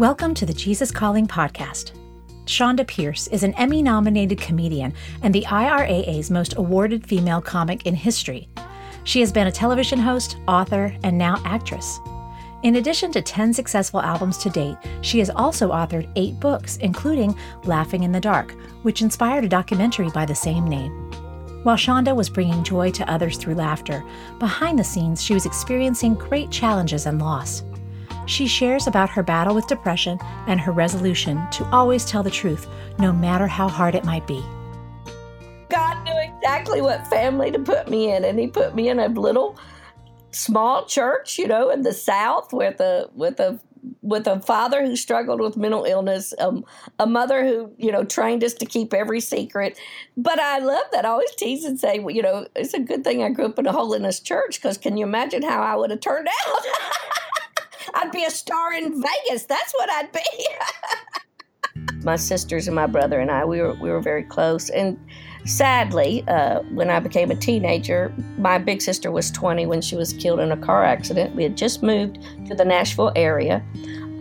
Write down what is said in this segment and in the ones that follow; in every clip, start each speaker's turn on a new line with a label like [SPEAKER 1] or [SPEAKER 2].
[SPEAKER 1] Welcome to the Jesus Calling podcast. Chonda Pierce is an Emmy nominated comedian and the RIAA's most awarded female comic in history. She has been a television host, author, and now actress. In addition to 10 successful albums to date, she has also authored eight books, including Laughing in the Dark, which inspired a documentary by the same name. While Chonda was bringing joy to others through laughter, behind the scenes she was experiencing great challenges and loss. She shares about her battle with depression and her resolution to always tell the truth, no matter how hard it might be.
[SPEAKER 2] God knew exactly what family to put me in, and He put me in a little small church, you know, in the South with a with a with a father who struggled with mental illness, um, a mother who, you know, trained us to keep every secret. But I love that. I always tease and say, well, you know, it's a good thing I grew up in a holiness church because can you imagine how I would have turned out? I'd be a star in Vegas. That's what I'd be. my sisters and my brother and I, we were we were very close. And sadly, uh, when I became a teenager, my big sister was 20 when she was killed in a car accident. We had just moved to the Nashville area.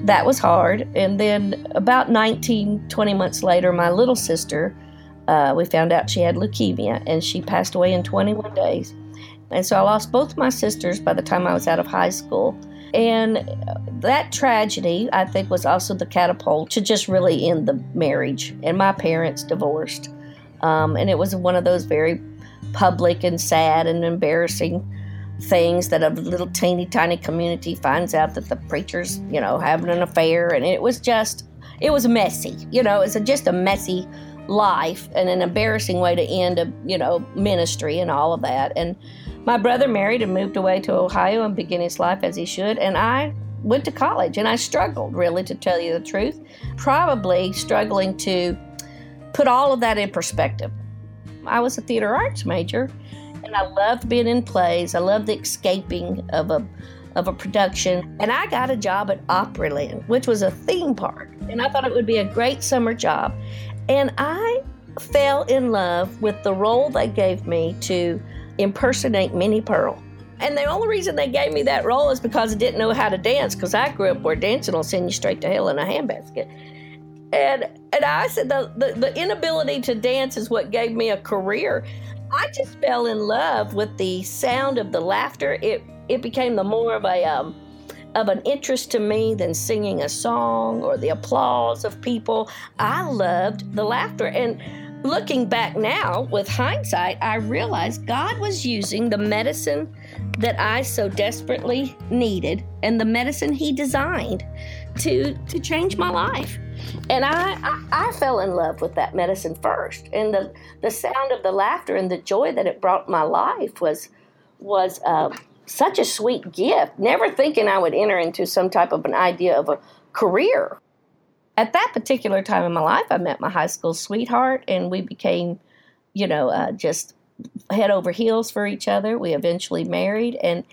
[SPEAKER 2] That was hard. And then about 19, 20 months later, my little sister, uh, we found out she had leukemia and she passed away in 21 days. And so I lost both my sisters by the time I was out of high school. And that tragedy, I think, was also the catapult to just really end the marriage. And my parents divorced. Um, and it was one of those very public and sad and embarrassing things that a little teeny tiny community finds out that the preacher's, you know, having an affair. And it was just, it was messy. You know, it's just a messy life and an embarrassing way to end a, you know, ministry and all of that. And my brother married and moved away to Ohio and began his life as he should. And I went to college and I struggled, really, to tell you the truth. Probably struggling to put all of that in perspective. I was a theater arts major and I loved being in plays. I loved the escaping of a of a production. And I got a job at Opryland, which was a theme park. And I thought it would be a great summer job. And I fell in love with the role they gave me to impersonate Minnie Pearl. And the only reason they gave me that role is because I didn't know how to dance, because I grew up where dancing will send you straight to hell in a handbasket. And and I said the, the, the inability to dance is what gave me a career. I just fell in love with the sound of the laughter. It it became the more of a um, of an interest to me than singing a song or the applause of people. I loved the laughter and looking back now with hindsight, I realized God was using the medicine that I so desperately needed and the medicine He designed to to change my life. And I, I, I fell in love with that medicine first, and the the sound of the laughter and the joy that it brought my life was was uh, such a sweet gift. Never thinking I would enter into some type of an idea of a career at that particular time in my life, I met my high school sweetheart, and we became, you know, uh, just head over heels for each other. We eventually married, and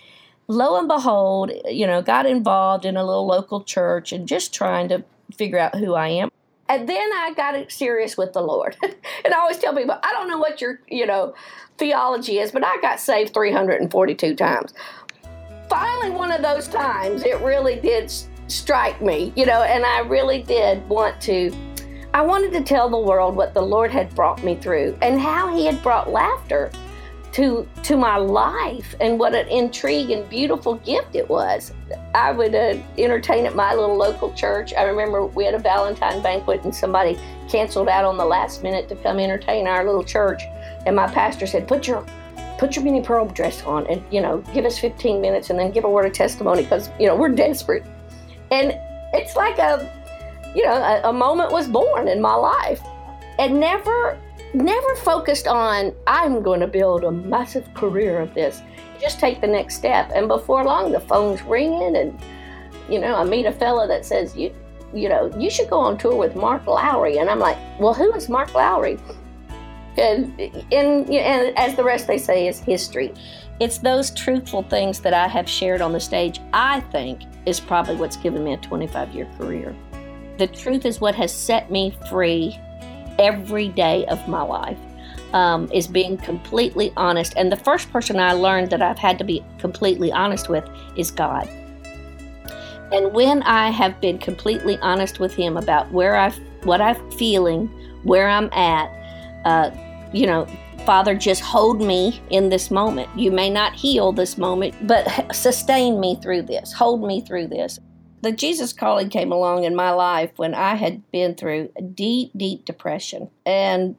[SPEAKER 2] lo and behold, you know, got involved in a little local church and just trying to figure out who I am. And then I got serious with the Lord. and I always tell people, I don't know what your, you know, theology is, but I got saved 342 times. Finally, one of those times, it really did strike me, you know, and I really did want to. I wanted to tell the world what the Lord had brought me through and how He had brought laughter to to my life and what an intriguing, beautiful gift it was. I would uh, entertain at my little local church. I remember we had a Valentine banquet and somebody canceled out on the last minute to come entertain our little church, and my pastor said, "Put your put your Minnie Pearl dress on and you know give us 15 minutes and then give a word of testimony because you know we're desperate." And it's like a, you know, a, a moment was born in my life. And never, never focused on, I'm going to build a massive career of this. Just take the next step. And before long, the phone's ringing and, you know, I meet a fella that says, you, you know, you should go on tour with Mark Lowry. And I'm like, well, who is Mark Lowry? And, and, and as the rest they say is history. It's those truthful things that I have shared on the stage, I think, is probably what's given me a 25 year career. The truth is what has set me free every day of my life. Um, is being completely honest. And the first person I learned that I've had to be completely honest with is God. And when I have been completely honest with Him about where I've, what I'm feeling, where I'm at, uh, you know, Father, just hold me in this moment. You may not heal this moment, but sustain me through this. Hold me through this. The Jesus calling came along in my life when I had been through deep, deep depression. And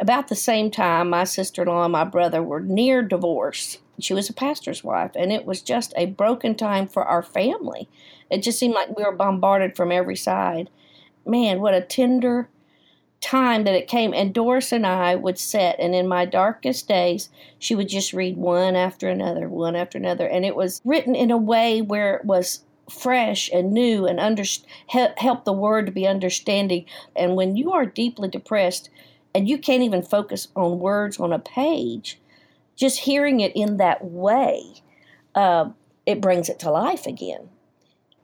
[SPEAKER 2] about the same time, my sister in law and my brother were near divorce. She was a pastor's wife, and it was just a broken time for our family. It just seemed like we were bombarded from every side. Man, what a tender time that it came. And Doris and I would sit, and in my darkest days, she would just read one after another, one after another. And it was written in a way where it was fresh and new and under, help the word to be understanding. And when you are deeply depressed and you can't even focus on words on a page, just hearing it in that way, uh, it brings it to life again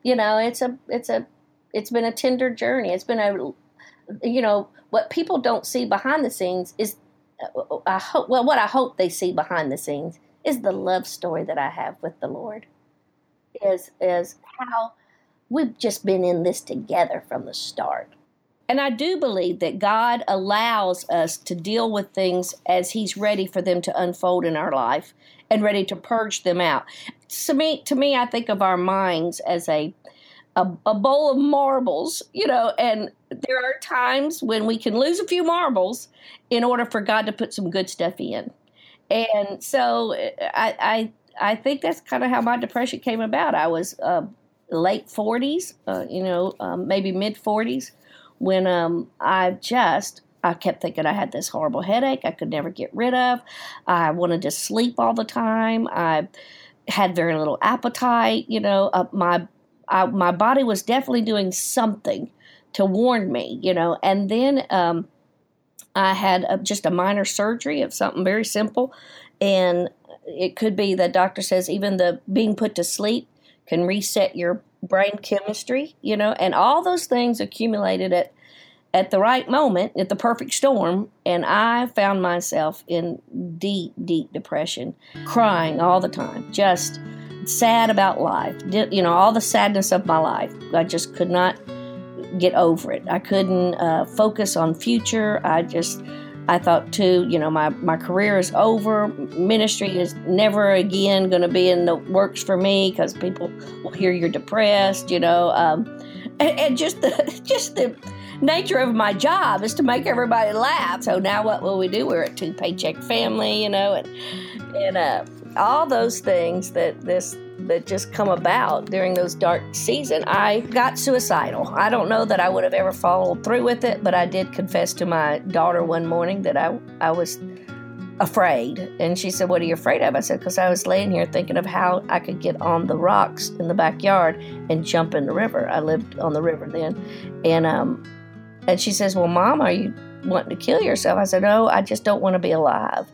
[SPEAKER 2] you know, it's a it's a it's been a tender journey. It's been a you know what people don't see behind the scenes is uh, I hope well what I hope they see behind the scenes is the love story that I have with the Lord. Is is how we've just been in this together from the start. And I do believe that God allows us to deal with things as He's ready for them to unfold in our life and ready to purge them out. To me, to me, I think of our minds as a, a, a bowl of marbles, you know, and there are times when we can lose a few marbles in order for God to put some good stuff in. And so I, I, I think that's kind of how my depression came about. I was uh, late 40s, uh, you know, um, maybe mid 40s when um, I just I kept thinking I had this horrible headache I could never get rid of. I wanted to sleep all the time. I had very little appetite. You know, uh, my I, my body was definitely doing something to warn me. You know, and then um, I had a, just a minor surgery of something very simple, and it could be the doctor says even the being put to sleep can reset your brain chemistry. You know, and all those things accumulated at at the right moment, at the perfect storm, and I found myself in deep, deep depression, crying all the time, just sad about life. You know, all the sadness of my life. I just could not get over it. I couldn't uh, focus on future. I just, I thought too, you know, my, my career is over. Ministry is never again going to be in the works for me because people will hear you're depressed, you know. Um, and, and just the, just the, nature of my job is to make everybody laugh. So now what will we do? We're a two paycheck family, you know, and and uh, all those things that this that just come about during those dark season. I got suicidal. I don't know that I would have ever followed through with it, but I did confess to my daughter one morning that I I was afraid. And she said, What are you afraid of? I said, Because I was laying here thinking of how I could get on the rocks in the backyard and jump in the river. I lived on the river then. And um, and she says, Well, Mom, are you wanting to kill yourself? I said, No, I just don't want to be alive.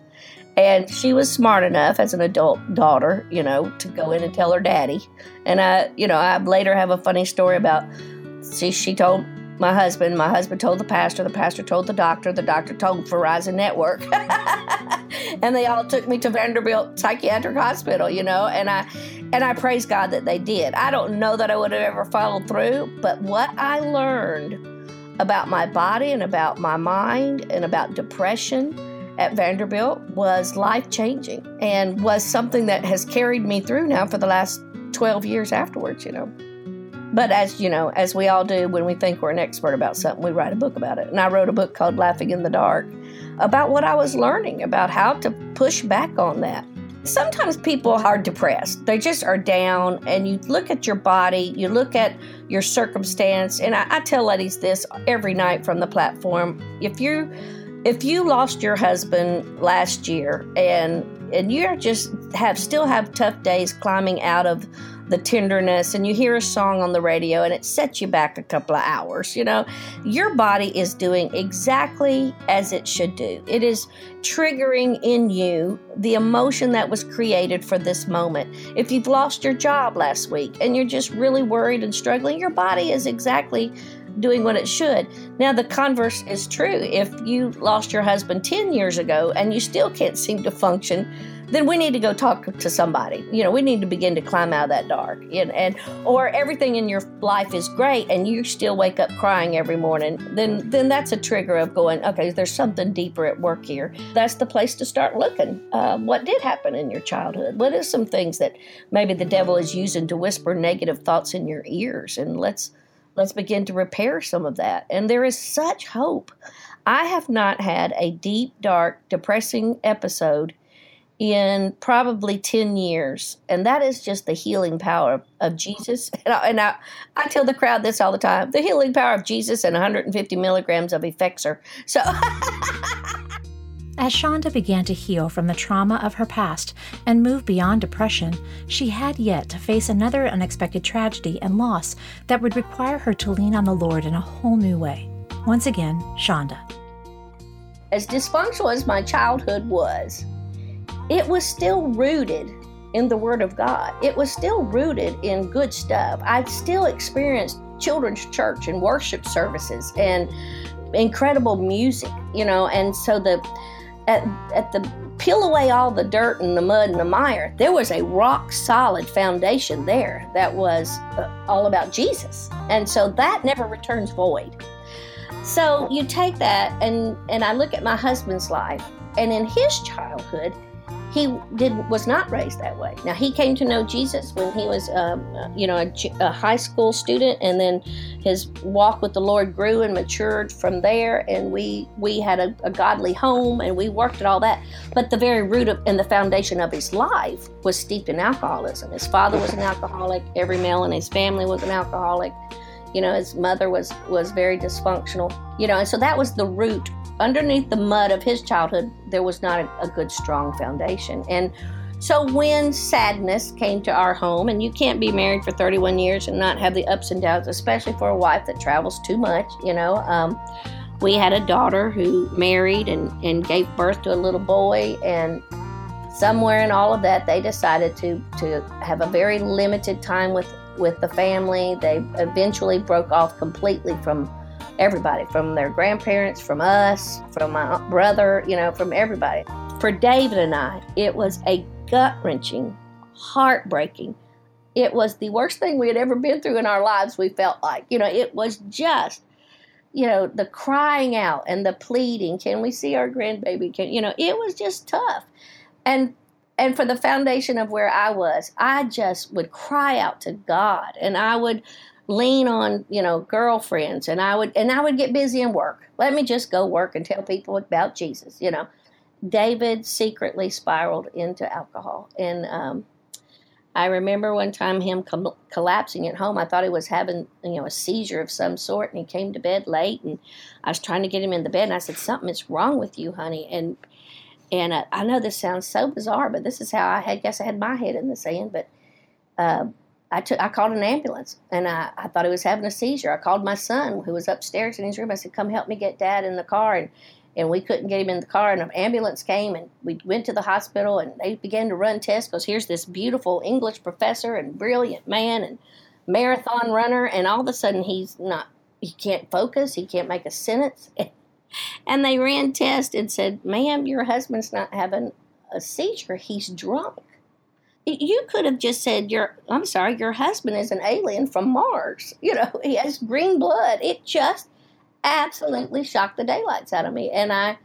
[SPEAKER 2] And she was smart enough as an adult daughter, you know, to go in and tell her daddy. And I, you know, I later have a funny story about, see, she told my husband, my husband told the pastor, the pastor told the doctor, the doctor told Verizon Network. and they all took me to Vanderbilt Psychiatric Hospital, you know, and I and I praise God that they did. I don't know that I would have ever followed through, but what I learned about my body and about my mind and about depression at Vanderbilt was life changing and was something that has carried me through now for the last 12 years afterwards, you know. But as you know, as we all do when we think we're an expert about something, we write a book about it. And I wrote a book called Laughing in the Dark about what I was learning about how to push back on that sometimes people are depressed. They just are down, and you look at your body, you look at your circumstance, and I, I, tell ladies this every night from the platform. If you if you lost your husband last year and and you're just have still have tough days climbing out of the tenderness and you hear a song on the radio and it sets you back a couple of hours you know your body is doing exactly as it should do it is triggering in you the emotion that was created for this moment if you've lost your job last week and you're just really worried and struggling your body is exactly doing what it should. Now, the converse is true. If you lost your husband 10 years ago and you still can't seem to function, then we need to go talk to somebody. You know, we need to begin to climb out of that dark. And, and or everything in your life is great and you still wake up crying every morning, then then that's a trigger of going, okay, there's something deeper at work here. That's the place to start looking. Uh, what did happen in your childhood? What is some things that maybe the devil is using to whisper negative thoughts in your ears? And let's let's begin to repair some of that. And there is such hope. I have not had a deep, dark, depressing episode in probably 10 years. And that is just the healing power of, Jesus. And, I, and I, I, tell the crowd this all the time the healing power of Jesus and 150 milligrams of Effexor. So.
[SPEAKER 1] As Chonda began to heal from the trauma of her past and move beyond depression, she had yet to face another unexpected tragedy and loss that would require her to lean on the Lord in a whole new way. Once again, Chonda.
[SPEAKER 2] As dysfunctional as my childhood was, it was still rooted in the Word of God. It was still rooted in good stuff. I still experienced children's church and worship services and incredible music, you know, and so the at, at the peel away all the dirt and the mud and the mire, there was a rock solid foundation there that was uh, all about Jesus. And so that never returns void. So you take that and and I look at my husband's life and in his childhood, he did was not raised that way. Now he came to know Jesus when he was, um, you know, a, a, high school student, and then his walk with the Lord grew and matured from there. And we we had a, a godly home, and we worked at all that. But the very root of, and the foundation of his life was steeped in alcoholism. His father was an alcoholic. Every male in his family was an alcoholic. You know, his mother was was very dysfunctional. You know, and so that was the root underneath the mud of his childhood, there was not a, a, good, strong foundation. And so when sadness came to our home, and you can't be married for 31 years and not have the ups and downs, especially for a wife that travels too much, you know. Um, we had a daughter who married and, and gave birth to a little boy, and somewhere in all of that, they decided to, to have a very limited time with, with the family. They eventually broke off completely from everybody from their grandparents, from us, from my brother, you know, from everybody. For David and I, it was a gut wrenching, heartbreaking. It was the worst thing we had ever been through in our lives, we felt like. You know, it was just, you know, the crying out and the pleading, can we see our grandbaby? Can you know, it was just tough. And and for the foundation of where I was, I just would cry out to God and I would lean on you know girlfriends. And i would and i would get busy and work. Let me just go work and tell people about jesus you know. David secretly spiraled into alcohol. And um, i remember one time him com- collapsing at home. I thought he was having you know a seizure of some sort and he came to bed late and i was trying to get him in the bed and i said something is wrong with you honey. And and uh, i know this sounds so bizarre but this is how i had guess i had my head in the sand but uh, I took I called an ambulance and I, I thought he was having a seizure. I called my son who was upstairs in his room. I said, Come help me get dad in the car and and we couldn't get him in the car and an ambulance came and we went to the hospital and they began to run tests because here's this beautiful English professor and brilliant man and marathon runner and all of a sudden he's not he can't focus, he can't make a sentence. And they ran tests and said, Ma'am, your husband's not having a seizure, he's drunk you could have just said your i'm sorry your husband is an alien from mars. You know he has green blood. It just absolutely shocked the daylights out of me. And i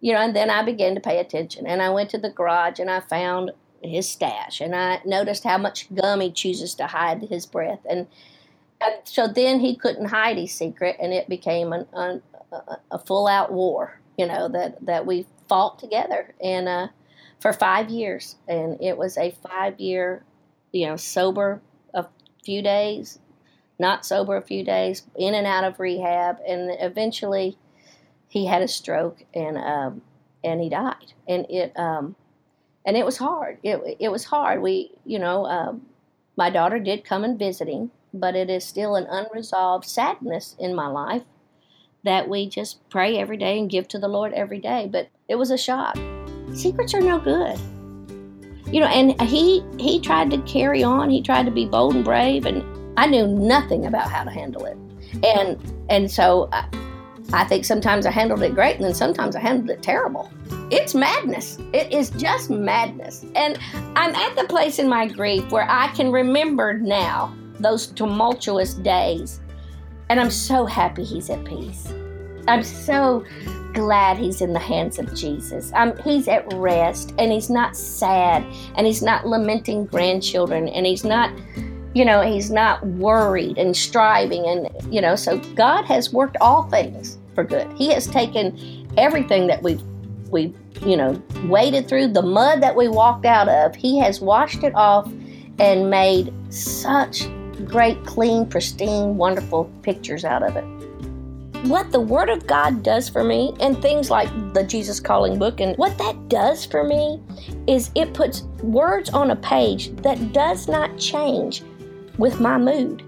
[SPEAKER 2] you know and then i began to pay attention. And i went to the garage and i found his stash. And i noticed how much gum he chooses to hide his breath. And, and so then he couldn't hide his secret and it became an, an, a, a full out war you know that that we fought together. And uh for five years, and it was a five year, you know, sober a few days, not sober a few days, in and out of rehab, and eventually he had a stroke and um, and he died, and it um, and it was hard. It it was hard. We you know um, my daughter did come and visiting, but it is still an unresolved sadness in my life that we just pray every day and give to the Lord every day. But it was a shock secrets are no good. You know, and he he tried to carry on. He tried to be bold and brave, and I knew nothing about how to handle it. And and so I, I think sometimes I handled it great and then sometimes I handled it terrible. It's madness. It is just madness. And I'm at the place in my grief where I can remember now those tumultuous days. And I'm so happy he's at peace. I'm so glad he's in the hands of Jesus. Um, he's at rest and he's not sad and he's not lamenting grandchildren and he's not you know, he's not worried and striving. And, you know, so God has worked all things for good. He has taken everything that we've, we've, you know, waded through, the mud that we walked out of, He has washed it off and made such great, clean, pristine, wonderful pictures out of it. What the Word of God does for me, and things like the Jesus Calling book, and what that does for me is it puts words on a page that does not change with my mood.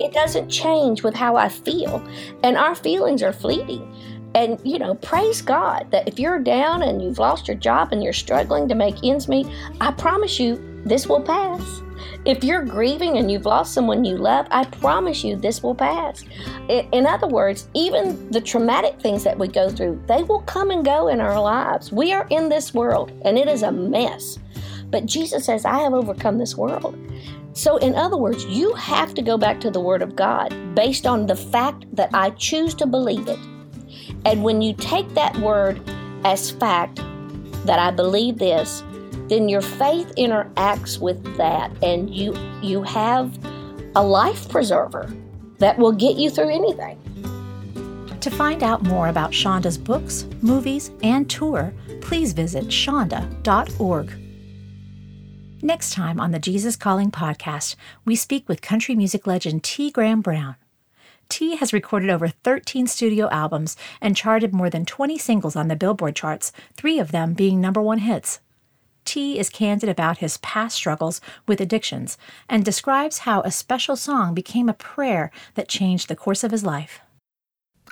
[SPEAKER 2] It doesn't change with how I feel. And our feelings are fleeting. And, you know, praise God that if you're down and you've lost your job and you're struggling to make ends meet, I promise you this will pass. If you're grieving and you've lost someone you love, I promise you this will pass. In other words, even the traumatic things that we go through, they will come and go in our lives. We are in this world and it is a mess. But Jesus says, I have overcome this world. So, in other words, you have to go back to the Word of God based on the fact that I choose to believe it. And when you take that word as fact, that I believe this, then your faith interacts with that and you you have a life preserver that will get you through anything.
[SPEAKER 1] To find out more about Chonda's books, movies, and tour, please visit chonda.org. Next time on the Jesus Calling podcast, we speak with country music legend T. Graham Brown. T has recorded over 13 studio albums and charted more than 20 singles on the Billboard charts, three of them being number one hits. T is candid about his past struggles with addictions and describes how a special song became a prayer that changed the course of his life.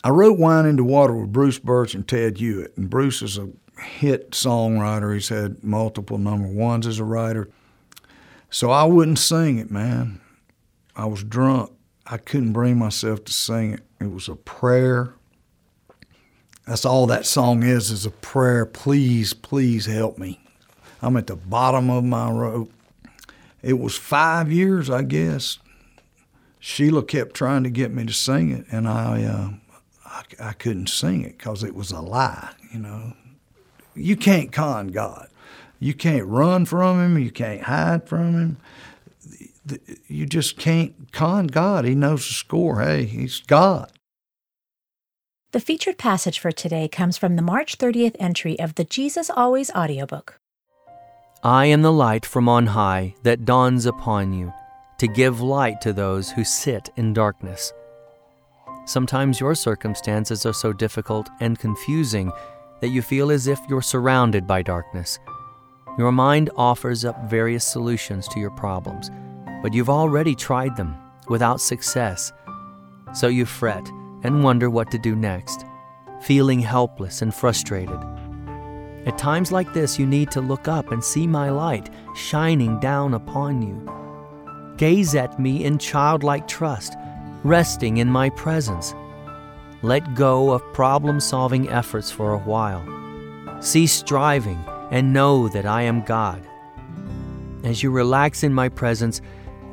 [SPEAKER 3] I wrote Wine into Water with Bruce Burch and Ted Hewitt, and Bruce is a hit songwriter. He's had multiple number ones as a writer. So I wouldn't sing it, man. I was drunk. I couldn't bring myself to sing it. It was a prayer. That's all that song is, is a prayer. Please, please help me. I'm at the bottom of my rope. It was five years, I guess. Sheila kept trying to get me to sing it, and I, uh, I, I couldn't sing it because it was a lie, you know. You can't con God. You can't run from him. You can't hide from him. You just can't con God. He knows the score. Hey, he's God.
[SPEAKER 1] The featured passage for today comes from the March 30th entry of the Jesus Always audiobook.
[SPEAKER 4] I am the light from on high that dawns upon you to give light to those who sit in darkness. Sometimes your circumstances are so difficult and confusing that you feel as if you're surrounded by darkness. Your mind offers up various solutions to your problems, but you've already tried them without success. So you fret and wonder what to do next, feeling helpless and frustrated. At times like this, you need to look up and see my light shining down upon you. Gaze at me in childlike trust, resting in my presence. Let go of problem solving efforts for a while. Cease striving and know that I am God. As you relax in my presence,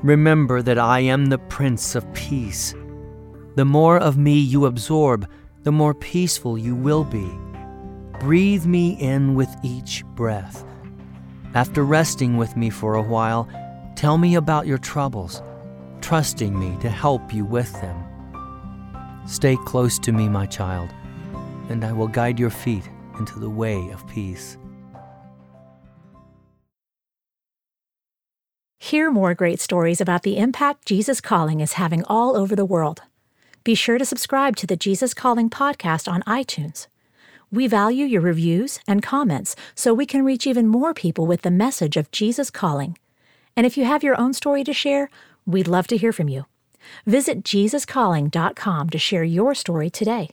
[SPEAKER 4] remember that I am the Prince of Peace. The more of me you absorb, the more peaceful you will be. Breathe me in with each breath. After resting with me for a while, tell me about your troubles, trusting me to help you with them. Stay close to me, my child, and I will guide your feet into the way of peace.
[SPEAKER 1] Hear more great stories about the impact Jesus Calling is having all over the world. Be sure to subscribe to the Jesus Calling podcast on iTunes. We value your reviews and comments so we can reach even more people with the message of Jesus Calling. And if you have your own story to share, we'd love to hear from you. Visit JesusCalling.com to share your story today.